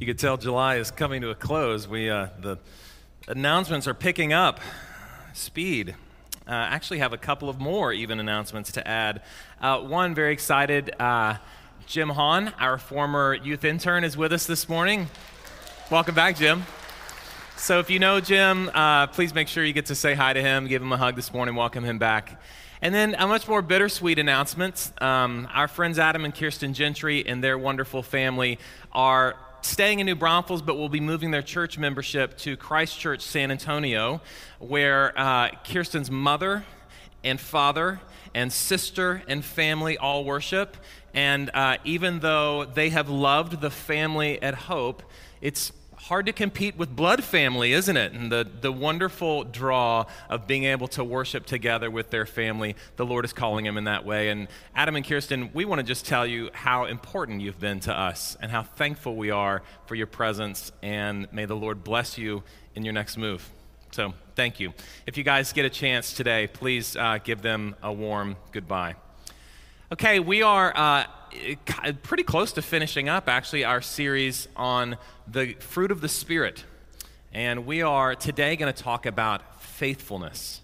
You could tell July is coming to a close. We, uh, the announcements are picking up speed. Uh, actually, have a couple of more even announcements to add. Uh, one, very excited. Uh, Jim Hahn, our former youth intern, is with us this morning. Welcome back, Jim. So, if you know Jim, uh, please make sure you get to say hi to him, give him a hug this morning, welcome him back. And then a much more bittersweet announcement. Um, our friends Adam and Kirsten Gentry and their wonderful family are staying in New Braunfels, but will be moving their church membership to Christ Church San Antonio, where uh, Kirsten's mother and father and sister and family all worship. And uh, even though they have loved the family at Hope, it's hard to compete with blood family, isn't it? And the, the wonderful draw of being able to worship together with their family. The Lord is calling them in that way. And Adam and Kirsten, we want to just tell you how important you've been to us and how thankful we are for your presence. And may the Lord bless you in your next move. So thank you. If you guys get a chance today, please uh, give them a warm goodbye. Okay, we are. Uh, pretty close to finishing up, actually, our series on the fruit of the Spirit. And we are today going to talk about faithfulness.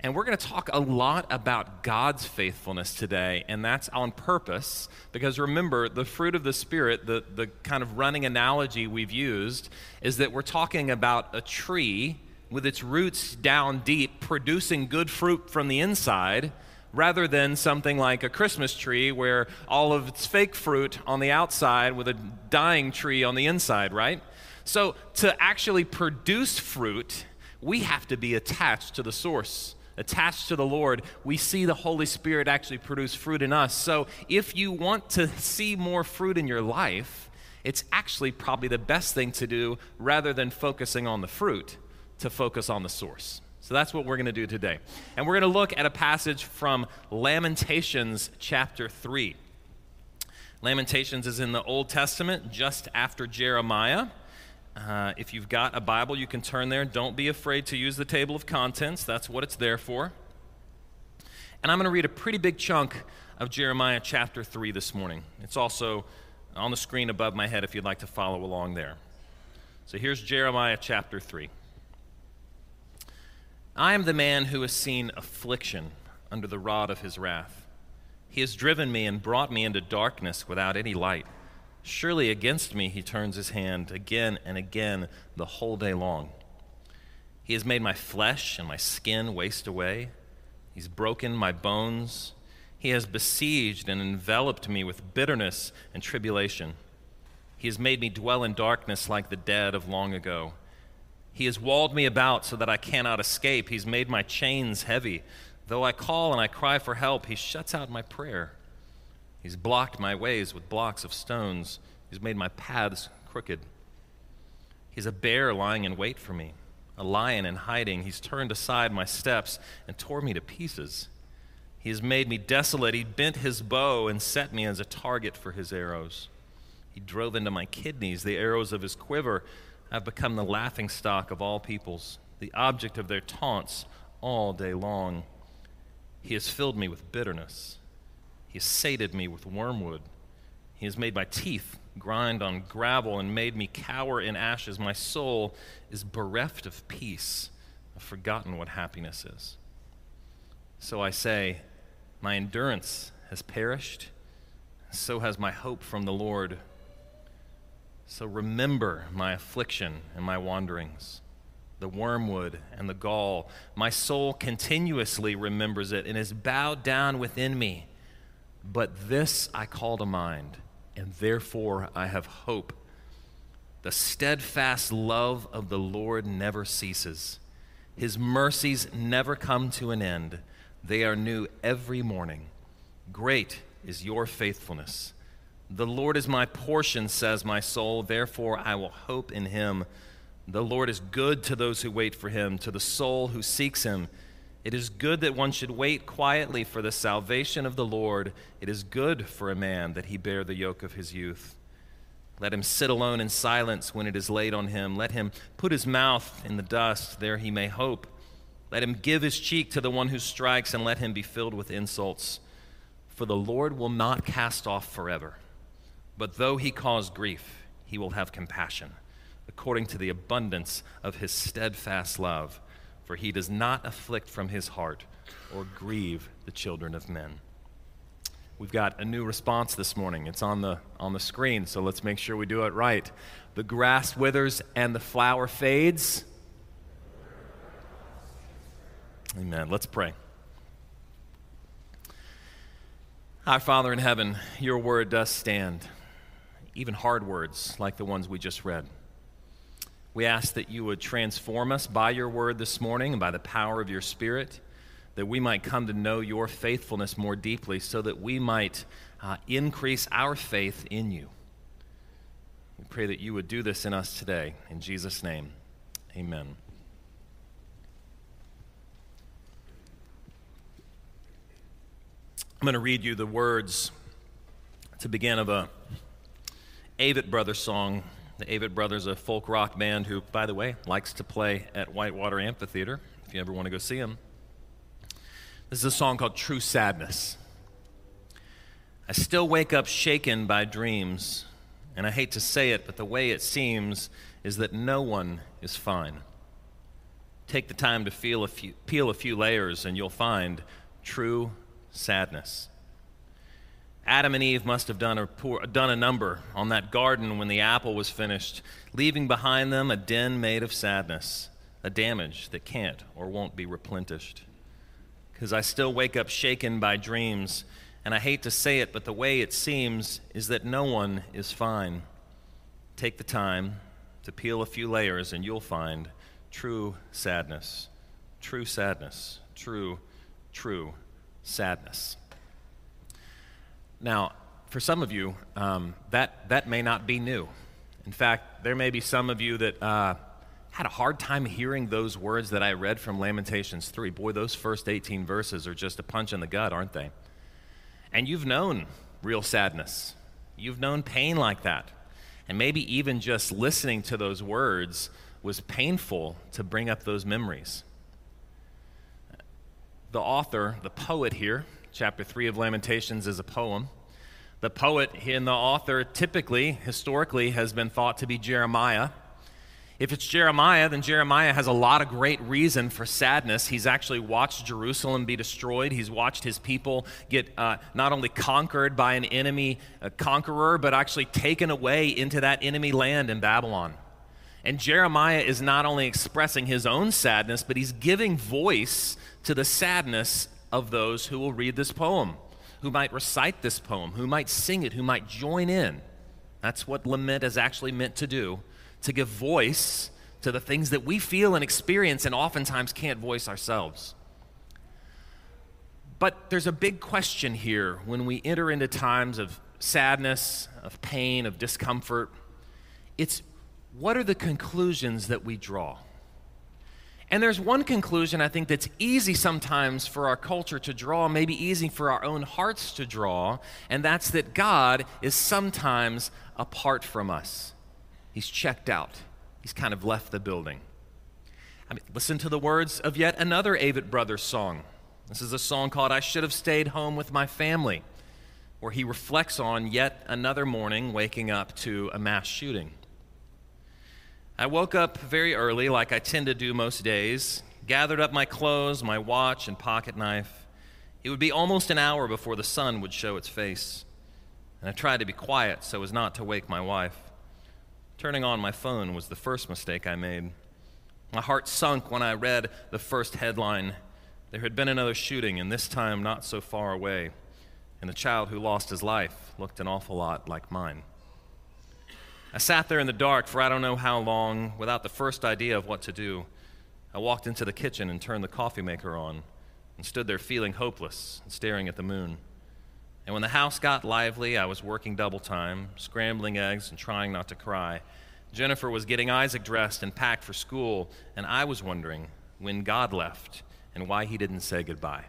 And we're going to talk a lot about God's faithfulness today, and that's on purpose because remember, the fruit of the Spirit, the, the kind of running analogy we've used, is that we're talking about a tree with its roots down deep, producing good fruit from the inside rather than something like a Christmas tree where all of its fake fruit on the outside with a dying tree on the inside, right? So, to actually produce fruit, we have to be attached to the source. Attached to the Lord, we see the Holy Spirit actually produce fruit in us. So, if you want to see more fruit in your life, it's actually probably the best thing to do rather than focusing on the fruit, to focus on the source. So that's what we're going to do today. And we're going to look at a passage from Lamentations chapter 3. Lamentations is in the Old Testament, just after Jeremiah. Uh, if you've got a Bible, you can turn there. Don't be afraid to use the table of contents, that's what it's there for. And I'm going to read a pretty big chunk of Jeremiah chapter 3 this morning. It's also on the screen above my head if you'd like to follow along there. So here's Jeremiah chapter 3. I am the man who has seen affliction under the rod of his wrath. He has driven me and brought me into darkness without any light. Surely against me he turns his hand again and again the whole day long. He has made my flesh and my skin waste away. He's broken my bones. He has besieged and enveloped me with bitterness and tribulation. He has made me dwell in darkness like the dead of long ago. He has walled me about so that I cannot escape. He's made my chains heavy. Though I call and I cry for help, he shuts out my prayer. He's blocked my ways with blocks of stones. He's made my paths crooked. He's a bear lying in wait for me, a lion in hiding. He's turned aside my steps and tore me to pieces. He has made me desolate. He bent his bow and set me as a target for his arrows. He drove into my kidneys the arrows of his quiver. I've become the laughing stock of all peoples, the object of their taunts all day long. He has filled me with bitterness. He has sated me with wormwood. He has made my teeth grind on gravel and made me cower in ashes. My soul is bereft of peace. I've forgotten what happiness is. So I say, My endurance has perished, so has my hope from the Lord. So remember my affliction and my wanderings, the wormwood and the gall. My soul continuously remembers it and is bowed down within me. But this I call to mind, and therefore I have hope. The steadfast love of the Lord never ceases. His mercies never come to an end. They are new every morning. Great is your faithfulness. The Lord is my portion, says my soul, therefore I will hope in him. The Lord is good to those who wait for him, to the soul who seeks him. It is good that one should wait quietly for the salvation of the Lord. It is good for a man that he bear the yoke of his youth. Let him sit alone in silence when it is laid on him. Let him put his mouth in the dust, there he may hope. Let him give his cheek to the one who strikes, and let him be filled with insults. For the Lord will not cast off forever. But though he cause grief, he will have compassion, according to the abundance of his steadfast love, for he does not afflict from his heart or grieve the children of men. We've got a new response this morning. It's on the, on the screen, so let's make sure we do it right. The grass withers and the flower fades. Amen. Let's pray. Our Father in heaven, your word does stand, even hard words like the ones we just read. We ask that you would transform us by your word this morning and by the power of your Spirit that we might come to know your faithfulness more deeply so that we might uh, increase our faith in you. We pray that you would do this in us today. In Jesus' name, amen. I'm going to read you the words to begin of a Avett Brothers song. The Avett Brothers, a folk rock band who, by the way, likes to play at Whitewater Amphitheater if you ever want to go see them. This is a song called True Sadness. I still wake up shaken by dreams, and I hate to say it, but the way it seems is that no one is fine. Take the time to feel a few, peel a few layers, and you'll find true sadness. Adam and Eve must have done a, poor, done a number on that garden when the apple was finished, leaving behind them a den made of sadness, a damage that can't or won't be replenished because I still wake up shaken by dreams. And I hate to say it, but the way it seems is that no one is fine. Take the time to peel a few layers, and you'll find true sadness. True sadness. True, true sadness. Now, for some of you, um, that, that may not be new. In fact, there may be some of you that. Uh, had a hard time hearing those words that I read from Lamentations 3. Boy, those first 18 verses are just a punch in the gut, aren't they? And you've known real sadness, you've known pain like that. And maybe even just listening to those words was painful to bring up those memories. The author, the poet here, chapter 3 of Lamentations is a poem. The poet and the author typically, historically, has been thought to be Jeremiah. If it's Jeremiah, then Jeremiah has a lot of great reason for sadness. He's actually watched Jerusalem be destroyed. He's watched his people get uh, not only conquered by an enemy conqueror, but actually taken away into that enemy land in Babylon. And Jeremiah is not only expressing his own sadness, but he's giving voice to the sadness of those who will read this poem, who might recite this poem, who might sing it, who might join in. That's what lament is actually meant to do to give voice to the things that we feel and experience and oftentimes can't voice ourselves. But there's a big question here when we enter into times of sadness, of pain, of discomfort. It's what are the conclusions that we draw? And there's one conclusion I think that's easy sometimes for our culture to draw, maybe easy for our own hearts to draw, and that's that God is sometimes apart from us. He's checked out. He's kind of left the building. I mean, listen to the words of yet another Avett Brothers song. This is a song called I Should Have Stayed Home with My Family, where he reflects on yet another morning waking up to a mass shooting. I woke up very early, like I tend to do most days, gathered up my clothes, my watch, and pocket knife. It would be almost an hour before the sun would show its face, and I tried to be quiet so as not to wake my wife. Turning on my phone was the first mistake I made. My heart sunk when I read the first headline. There had been another shooting, and this time not so far away. And the child who lost his life looked an awful lot like mine. I sat there in the dark for I don't know how long without the first idea of what to do. I walked into the kitchen and turned the coffee maker on and stood there feeling hopeless and staring at the moon. And when the house got lively, I was working double time, scrambling eggs and trying not to cry. Jennifer was getting Isaac dressed and packed for school, and I was wondering when God left and why he didn't say goodbye.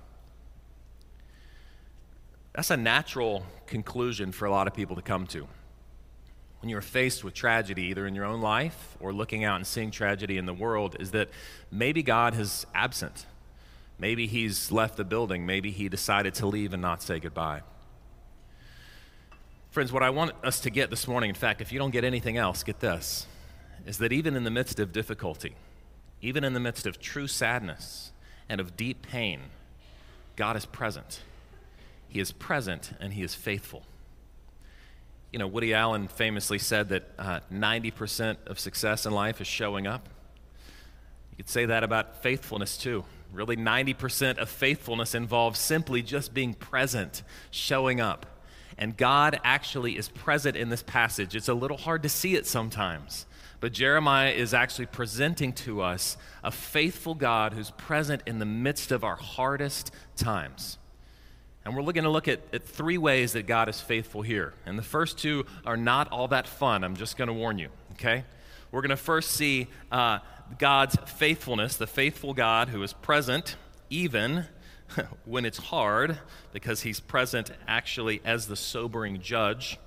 That's a natural conclusion for a lot of people to come to. When you're faced with tragedy, either in your own life or looking out and seeing tragedy in the world, is that maybe God is absent. Maybe he's left the building. Maybe he decided to leave and not say goodbye. Friends, what I want us to get this morning, in fact, if you don't get anything else, get this, is that even in the midst of difficulty, even in the midst of true sadness and of deep pain, God is present. He is present and He is faithful. You know, Woody Allen famously said that uh, 90% of success in life is showing up. You could say that about faithfulness too. Really, 90% of faithfulness involves simply just being present, showing up. And God actually is present in this passage. It's a little hard to see it sometimes. But Jeremiah is actually presenting to us a faithful God who's present in the midst of our hardest times. And we're going to look at, at three ways that God is faithful here. And the first two are not all that fun. I'm just going to warn you, okay? We're going to first see uh, God's faithfulness, the faithful God who is present even when it's hard, because he's present actually as the sobering judge.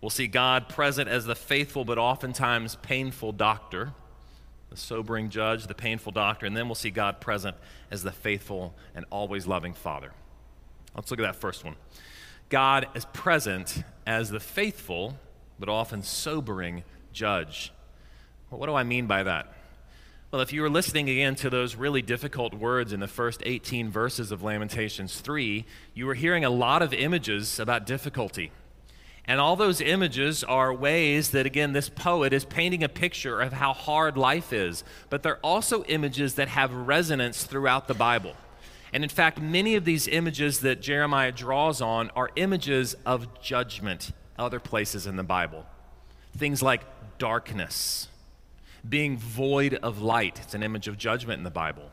We'll see God present as the faithful but oftentimes painful doctor, the sobering judge, the painful doctor, and then we'll see God present as the faithful and always loving father. Let's look at that first one. God is present as the faithful but often sobering judge. Well, what do I mean by that? Well, if you were listening again to those really difficult words in the first 18 verses of Lamentations 3, you were hearing a lot of images about difficulty. And all those images are ways that, again, this poet is painting a picture of how hard life is. But they're also images that have resonance throughout the Bible. And in fact, many of these images that Jeremiah draws on are images of judgment other places in the Bible. Things like darkness, being void of light. It's an image of judgment in the Bible.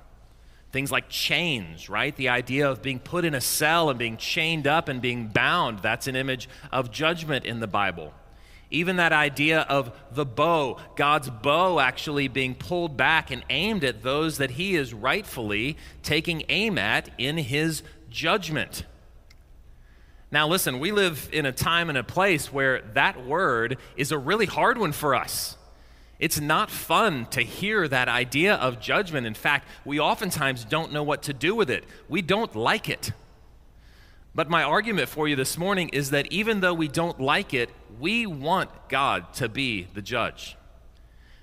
Things like chains, right? The idea of being put in a cell and being chained up and being bound, that's an image of judgment in the Bible. Even that idea of the bow, God's bow actually being pulled back and aimed at those that he is rightfully taking aim at in his judgment. Now, listen, we live in a time and a place where that word is a really hard one for us. It's not fun to hear that idea of judgment. In fact, we oftentimes don't know what to do with it. We don't like it. But my argument for you this morning is that even though we don't like it, we want God to be the judge.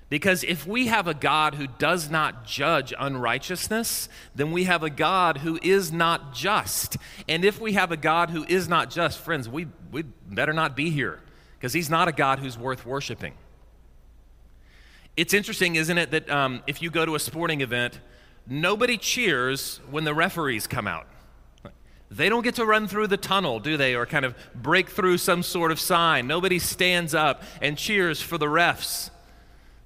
Because if we have a God who does not judge unrighteousness, then we have a God who is not just. And if we have a God who is not just, friends, we, we better not be here because he's not a God who's worth worshiping. It's interesting, isn't it, that um, if you go to a sporting event, nobody cheers when the referees come out. They don't get to run through the tunnel, do they, or kind of break through some sort of sign. Nobody stands up and cheers for the refs.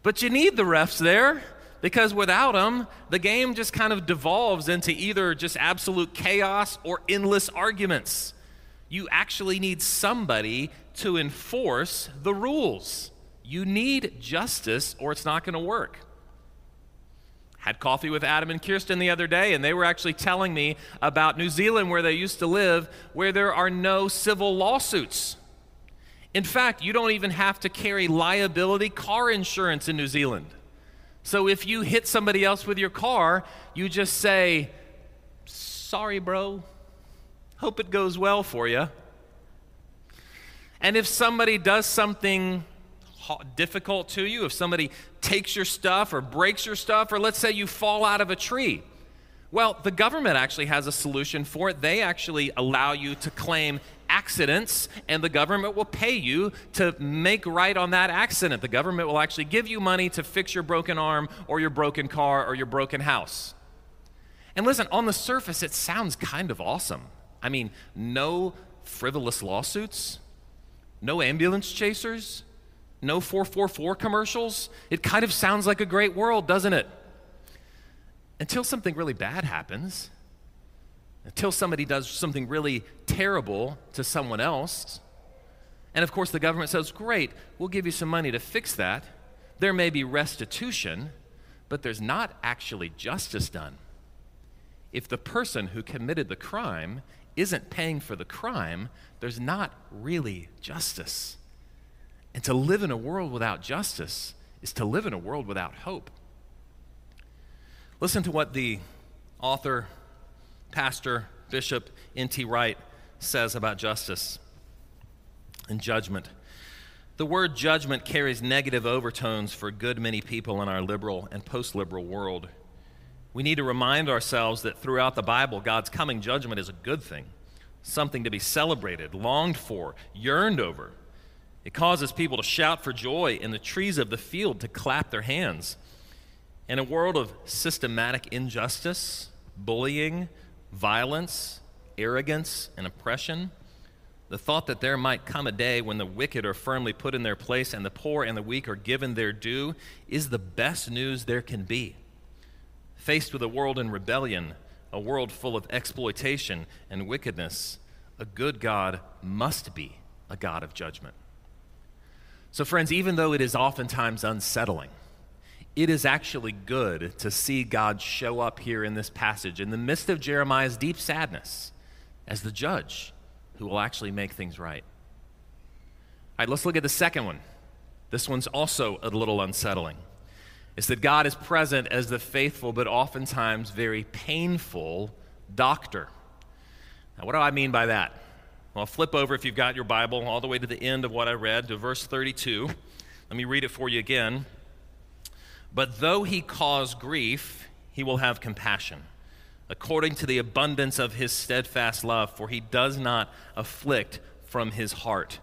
But you need the refs there because without them, the game just kind of devolves into either just absolute chaos or endless arguments. You actually need somebody to enforce the rules. You need justice or it's not going to work. Had coffee with Adam and Kirsten the other day, and they were actually telling me about New Zealand, where they used to live, where there are no civil lawsuits. In fact, you don't even have to carry liability car insurance in New Zealand. So if you hit somebody else with your car, you just say, Sorry, bro. Hope it goes well for you. And if somebody does something difficult to you, if somebody takes your stuff or breaks your stuff, or let's say you fall out of a tree, well, the government actually has a solution for it. They actually allow you to claim accidents, and the government will pay you to make right on that accident. The government will actually give you money to fix your broken arm, or your broken car, or your broken house. And listen, on the surface, it sounds kind of awesome. I mean, no frivolous lawsuits, no ambulance chasers, no 444 commercials. It kind of sounds like a great world, doesn't it? Until something really bad happens, until somebody does something really terrible to someone else. And of course, the government says, Great, we'll give you some money to fix that. There may be restitution, but there's not actually justice done. If the person who committed the crime isn't paying for the crime, there's not really justice. And to live in a world without justice is to live in a world without hope. Listen to what the author, pastor, Bishop N.T. Wright says about justice. and judgment. The word judgment carries negative overtones for a good many people in our liberal and post liberal world. We need to remind ourselves that throughout the Bible, God's coming judgment is a good thing, something to be celebrated, longed for, yearned over. It causes people to shout for joy and the trees of the field to clap their hands. In a world of systematic injustice, bullying, violence, arrogance, and oppression, the thought that there might come a day when the wicked are firmly put in their place and the poor and the weak are given their due is the best news there can be. Faced with a world in rebellion, a world full of exploitation and wickedness, a good God must be a God of judgment. So, friends, even though it is oftentimes unsettling, it is actually good to see God show up here in this passage in the midst of Jeremiah's deep sadness as the judge who will actually make things right. All right, let's look at the second one. This one's also a little unsettling It's that God is present as the faithful but oftentimes very painful doctor. Now, what do I mean by that? Well, flip over if you've got your Bible all the way to the end of what I read, to verse 32. Let me read it for you again. But though he cause grief, he will have compassion, according to the abundance of his steadfast love, for he does not afflict from his heart.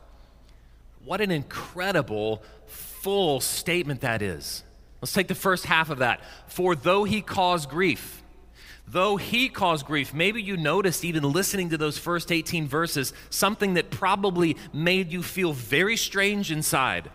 What an incredible, full statement that is. Let's take the first half of that. For though he caused grief, though he caused grief, maybe you noticed even listening to those first 18 verses something that probably made you feel very strange inside.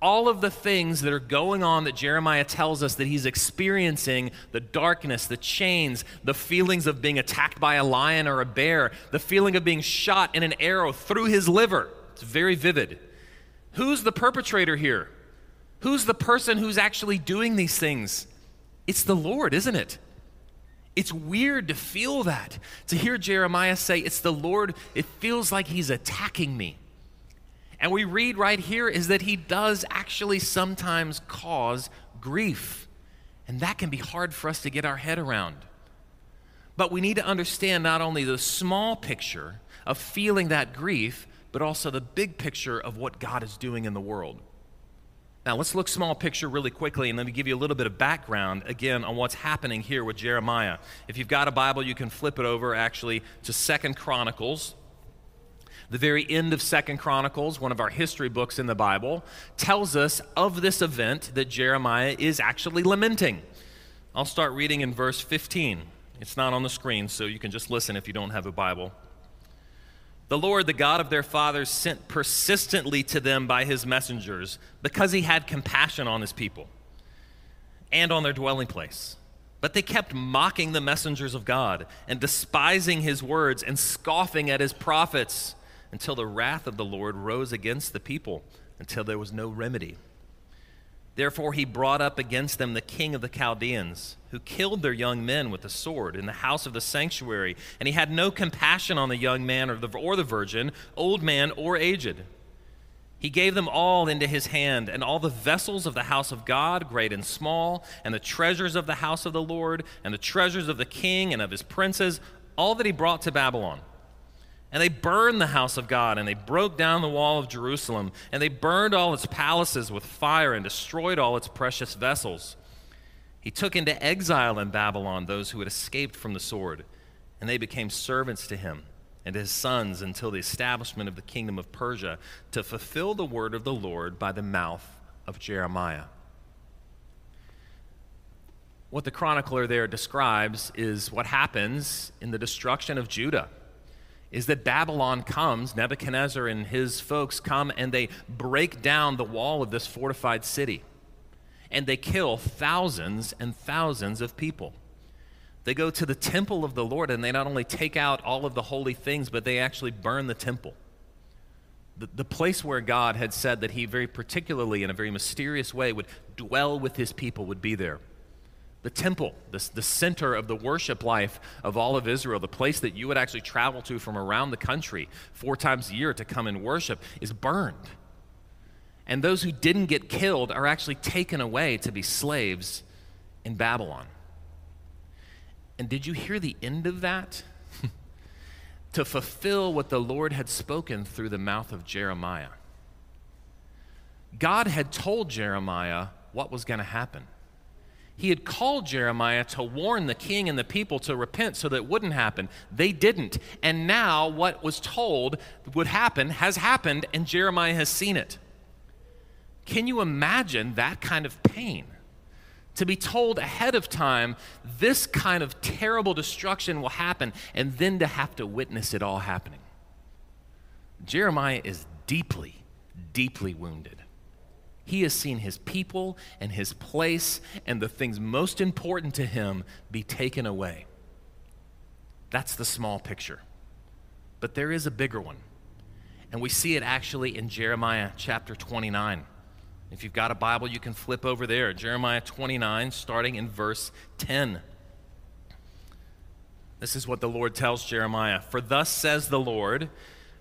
All of the things that are going on that Jeremiah tells us that he's experiencing the darkness, the chains, the feelings of being attacked by a lion or a bear, the feeling of being shot in an arrow through his liver. It's very vivid. Who's the perpetrator here? Who's the person who's actually doing these things? It's the Lord, isn't it? It's weird to feel that. To hear Jeremiah say, It's the Lord, it feels like he's attacking me. And we read right here is that he does actually sometimes cause grief. And that can be hard for us to get our head around. But we need to understand not only the small picture of feeling that grief, but also the big picture of what God is doing in the world. Now, let's look small picture really quickly and let me give you a little bit of background again on what's happening here with Jeremiah. If you've got a Bible, you can flip it over actually to Second Chronicles. The very end of Second Chronicles, one of our history books in the Bible, tells us of this event that Jeremiah is actually lamenting. I'll start reading in verse 15. It's not on the screen, so you can just listen if you don't have a Bible. The Lord, the God of their fathers, sent persistently to them by his messengers because he had compassion on his people and on their dwelling place. But they kept mocking the messengers of God and despising his words and scoffing at his prophets until the wrath of the Lord rose against the people until there was no remedy. Therefore, he brought up against them the king of the Chaldeans, who killed their young men with the sword in the house of the sanctuary. And he had no compassion on the young man or the, or the virgin, old man or aged. He gave them all into his hand, and all the vessels of the house of God, great and small, and the treasures of the house of the Lord, and the treasures of the king and of his princes, all that he brought to Babylon. And they burned the house of God, and they broke down the wall of Jerusalem, and they burned all its palaces with fire, and destroyed all its precious vessels. He took into exile in Babylon those who had escaped from the sword, and they became servants to him and his sons until the establishment of the kingdom of Persia, to fulfill the word of the Lord by the mouth of Jeremiah. What the chronicler there describes is what happens in the destruction of Judah is that Babylon comes, Nebuchadnezzar and his folks come, and they break down the wall of this fortified city. And they kill thousands and thousands of people. They go to the temple of the Lord and they not only take out all of the holy things, but they actually burn the temple. The, the place where God had said that He very particularly, in a very mysterious way, would dwell with His people, would be there the temple, the, the center of the worship life of all of Israel, the place that you would actually travel to from around the country four times a year to come and worship, is burned. And those who didn't get killed are actually taken away to be slaves in Babylon. And did you hear the end of that? to fulfill what the Lord had spoken through the mouth of Jeremiah. God had told Jeremiah what was going to happen. He had called Jeremiah to warn the king and the people to repent so that it wouldn't happen. They didn't. And now, what was told would happen has happened, and Jeremiah has seen it. Can you imagine that kind of pain? To be told ahead of time, this kind of terrible destruction will happen, and then to have to witness it all happening. Jeremiah is deeply, deeply wounded. He has seen his people and his place and the things most important to him be taken away. That's the small picture. But there is a bigger one. And we see it actually in Jeremiah chapter 29. If you've got a Bible, you can flip over there. Jeremiah 29, starting in verse 10. This is what the Lord tells Jeremiah For thus says the Lord,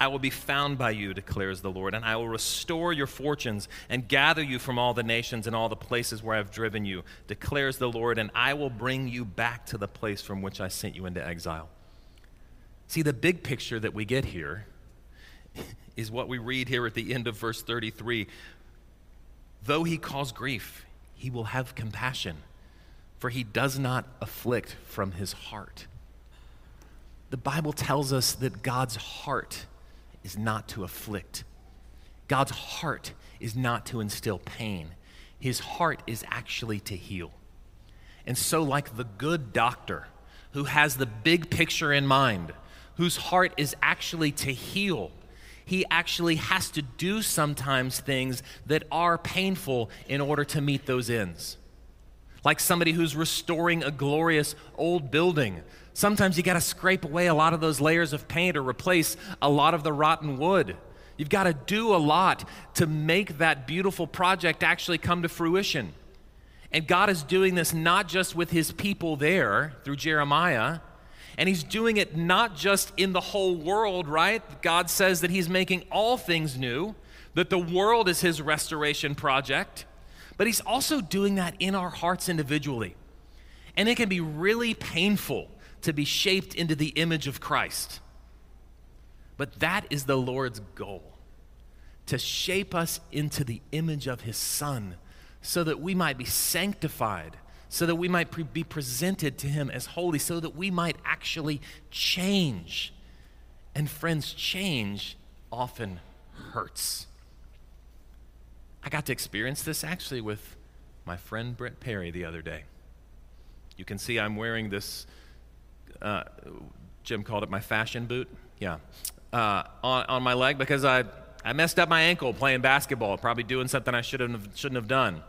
I will be found by you, declares the Lord, and I will restore your fortunes and gather you from all the nations and all the places where I've driven you, declares the Lord, and I will bring you back to the place from which I sent you into exile. See, the big picture that we get here is what we read here at the end of verse 33. Though he cause grief, he will have compassion, for he does not afflict from his heart. The Bible tells us that God's heart is not to afflict. God's heart is not to instill pain. His heart is actually to heal. And so, like the good doctor who has the big picture in mind, whose heart is actually to heal, he actually has to do sometimes things that are painful in order to meet those ends. Like somebody who's restoring a glorious old building Sometimes you got to scrape away a lot of those layers of paint or replace a lot of the rotten wood. You've got to do a lot to make that beautiful project actually come to fruition. And God is doing this not just with his people there through Jeremiah, and he's doing it not just in the whole world, right? God says that he's making all things new, that the world is his restoration project, but he's also doing that in our hearts individually. And it can be really painful to be shaped into the image of Christ. But that is the Lord's goal to shape us into the image of His Son so that we might be sanctified, so that we might pre- be presented to Him as holy, so that we might actually change. And friends, change often hurts. I got to experience this actually with my friend Brett Perry the other day. You can see I'm wearing this uh, Jim called it my fashion boot. Yeah. Uh, on, on my leg because I, I messed up my ankle playing basketball, probably doing something I should have, shouldn't have done.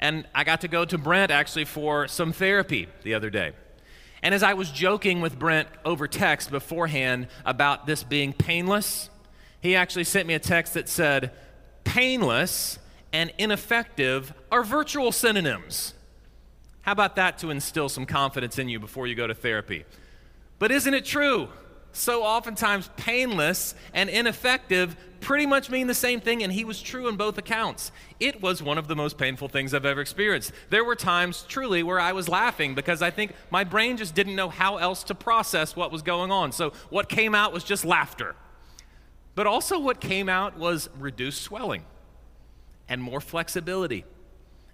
And I got to go to Brent actually for some therapy the other day. And as I was joking with Brent over text beforehand about this being painless, he actually sent me a text that said, painless and ineffective are virtual synonyms. How about that to instill some confidence in you before you go to therapy? But isn't it true? So oftentimes, painless and ineffective pretty much mean the same thing, and he was true in both accounts. It was one of the most painful things I've ever experienced. There were times, truly, where I was laughing because I think my brain just didn't know how else to process what was going on. So what came out was just laughter. But also, what came out was reduced swelling, and more flexibility,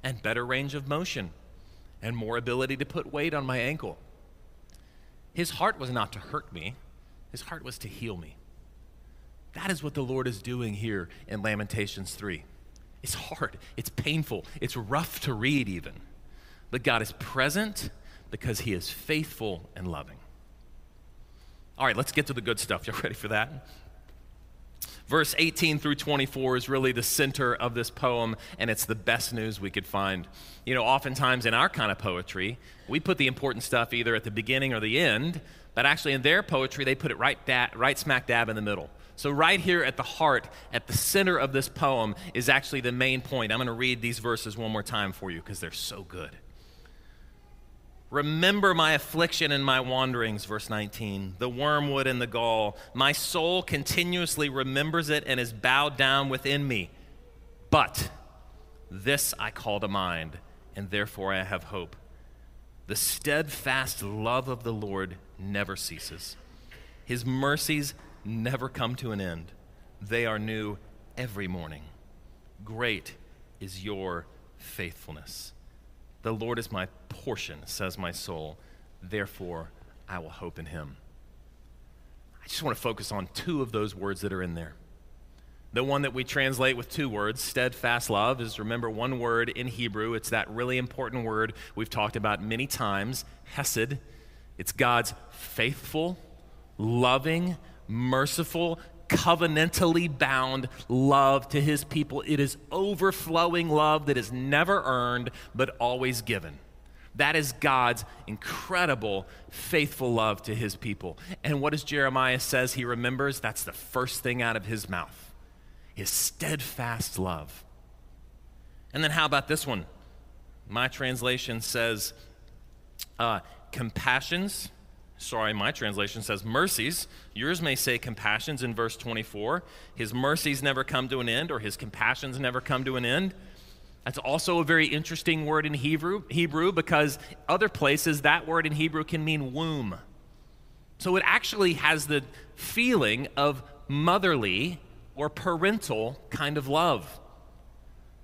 and better range of motion and more ability to put weight on my ankle. His heart was not to hurt me, his heart was to heal me. That is what the Lord is doing here in Lamentations 3. It's hard, it's painful, it's rough to read, even. But God is present because He is faithful and loving. All right, let's get to the good stuff. Y'all ready for that? Verse 18 through 24 is really the center of this poem, and it's the best news we could find. You know, oftentimes in our kind of poetry, we put the important stuff either at the beginning or the end, but actually in their poetry, they put it right, da- right smack dab in the middle. So, right here at the heart, at the center of this poem, is actually the main point. I'm going to read these verses one more time for you because they're so good. Remember my affliction and my wanderings, verse 19, the wormwood and the gall. My soul continuously remembers it and is bowed down within me. But this I call to mind, and therefore I have hope. The steadfast love of the Lord never ceases, His mercies never come to an end. They are new every morning. Great is your faithfulness. The Lord is my portion, says my soul. Therefore, I will hope in him. I just want to focus on two of those words that are in there. The one that we translate with two words, steadfast love, is remember one word in Hebrew. It's that really important word we've talked about many times, hesed. It's God's faithful, loving, merciful, covenantally bound love to his people. It is overflowing love that is never earned, but always given. That is God's incredible, faithful love to his people. And what does Jeremiah says he remembers? That's the first thing out of his mouth. His steadfast love. And then how about this one? My translation says uh, compassions Sorry, my translation says mercies. Yours may say compassions in verse 24. His mercies never come to an end, or his compassions never come to an end. That's also a very interesting word in Hebrew, Hebrew because other places that word in Hebrew can mean womb. So it actually has the feeling of motherly or parental kind of love.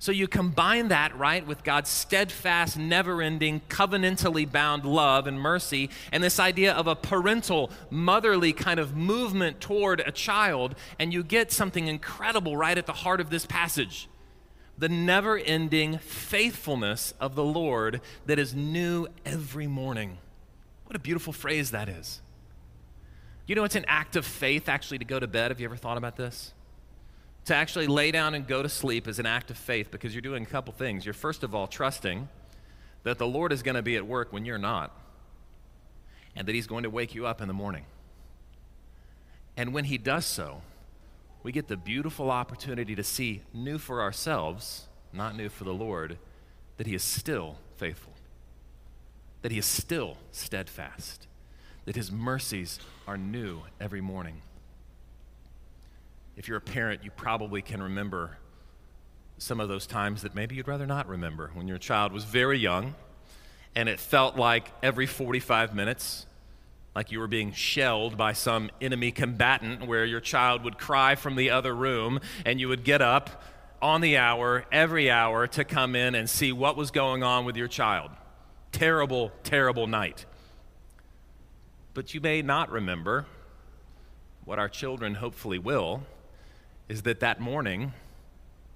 So you combine that, right, with God's steadfast, never ending, covenantally bound love and mercy, and this idea of a parental, motherly kind of movement toward a child, and you get something incredible right at the heart of this passage the never ending faithfulness of the Lord that is new every morning. What a beautiful phrase that is. You know, it's an act of faith actually to go to bed. Have you ever thought about this? To actually lay down and go to sleep is an act of faith because you're doing a couple things. You're first of all trusting that the Lord is going to be at work when you're not, and that He's going to wake you up in the morning. And when He does so, we get the beautiful opportunity to see new for ourselves, not new for the Lord, that He is still faithful, that He is still steadfast, that His mercies are new every morning. If you're a parent, you probably can remember some of those times that maybe you'd rather not remember when your child was very young and it felt like every 45 minutes, like you were being shelled by some enemy combatant, where your child would cry from the other room and you would get up on the hour, every hour, to come in and see what was going on with your child. Terrible, terrible night. But you may not remember what our children hopefully will is that that morning,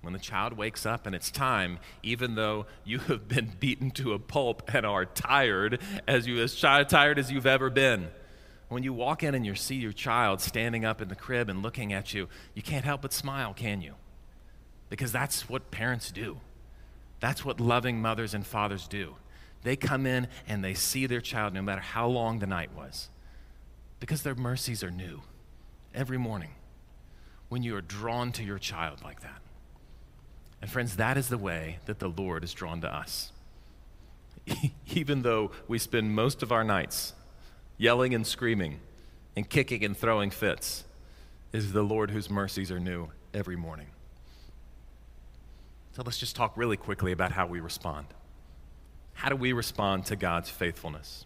when the child wakes up and it's time, even though you have been beaten to a pulp and are tired, as you as tired as you've ever been, when you walk in and you see your child standing up in the crib and looking at you, you can't help but smile, can you? Because that's what parents do. That's what loving mothers and fathers do. They come in and they see their child no matter how long the night was, because their mercies are new every morning when you are drawn to your child like that. And friends, that is the way that the Lord is drawn to us. Even though we spend most of our nights yelling and screaming and kicking and throwing fits, is the Lord whose mercies are new every morning. So let's just talk really quickly about how we respond. How do we respond to God's faithfulness?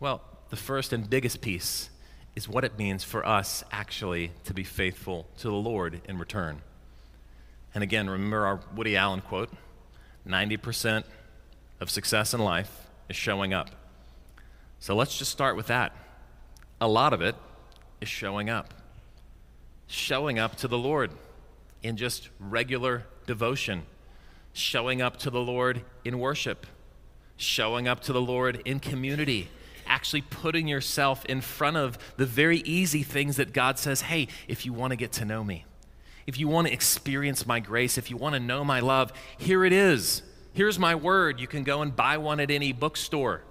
Well, the first and biggest piece is what it means for us actually to be faithful to the Lord in return. And again, remember our Woody Allen quote 90% of success in life is showing up. So let's just start with that. A lot of it is showing up. Showing up to the Lord in just regular devotion, showing up to the Lord in worship, showing up to the Lord in community actually putting yourself in front of the very easy things that God says, hey, if you want to get to know me, if you want to experience my grace, if you want to know my love, here it is. Here's my word. You can go and buy one at any bookstore.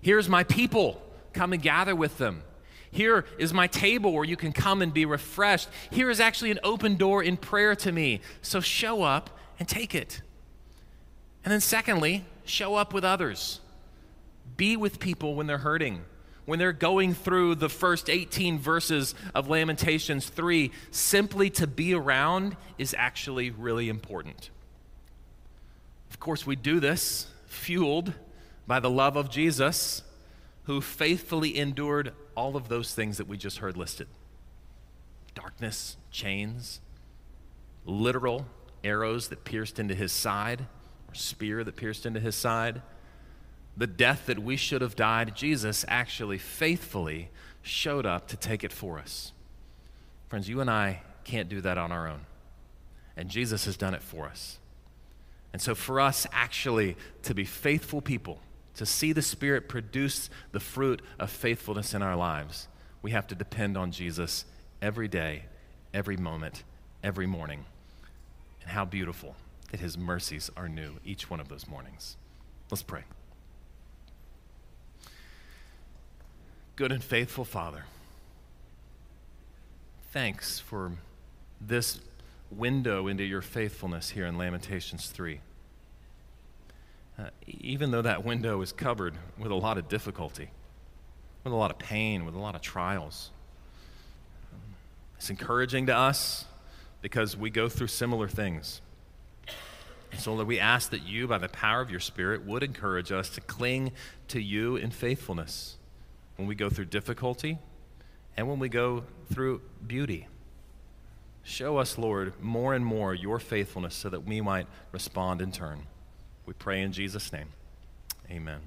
Here's my people. Come and gather with them. Here is my table where you can come and be refreshed. Here is actually an open door in prayer to me. So show up and take it. And then, secondly, show up with others. Be with people when they're hurting, when they're going through the first 18 verses of Lamentations 3. Simply to be around is actually really important. Of course, we do this fueled by the love of Jesus, who faithfully endured all of those things that we just heard listed darkness, chains, literal arrows that pierced into his side, or spear that pierced into his side. The death that we should have died, Jesus actually faithfully showed up to take it for us. Friends, you and I can't do that on our own. And Jesus has done it for us. And so, for us actually to be faithful people, to see the Spirit produce the fruit of faithfulness in our lives, we have to depend on Jesus every day, every moment, every morning. And how beautiful that His mercies are new each one of those mornings. Let's pray. Good and faithful Father, thanks for this window into your faithfulness here in Lamentations 3. Uh, even though that window is covered with a lot of difficulty, with a lot of pain, with a lot of trials, it's encouraging to us because we go through similar things. And so, Lord, we ask that you, by the power of your Spirit, would encourage us to cling to you in faithfulness when we go through difficulty and when we go through beauty. Show us, Lord, more and more your faithfulness so that we might respond in turn. We pray in Jesus' name. Amen.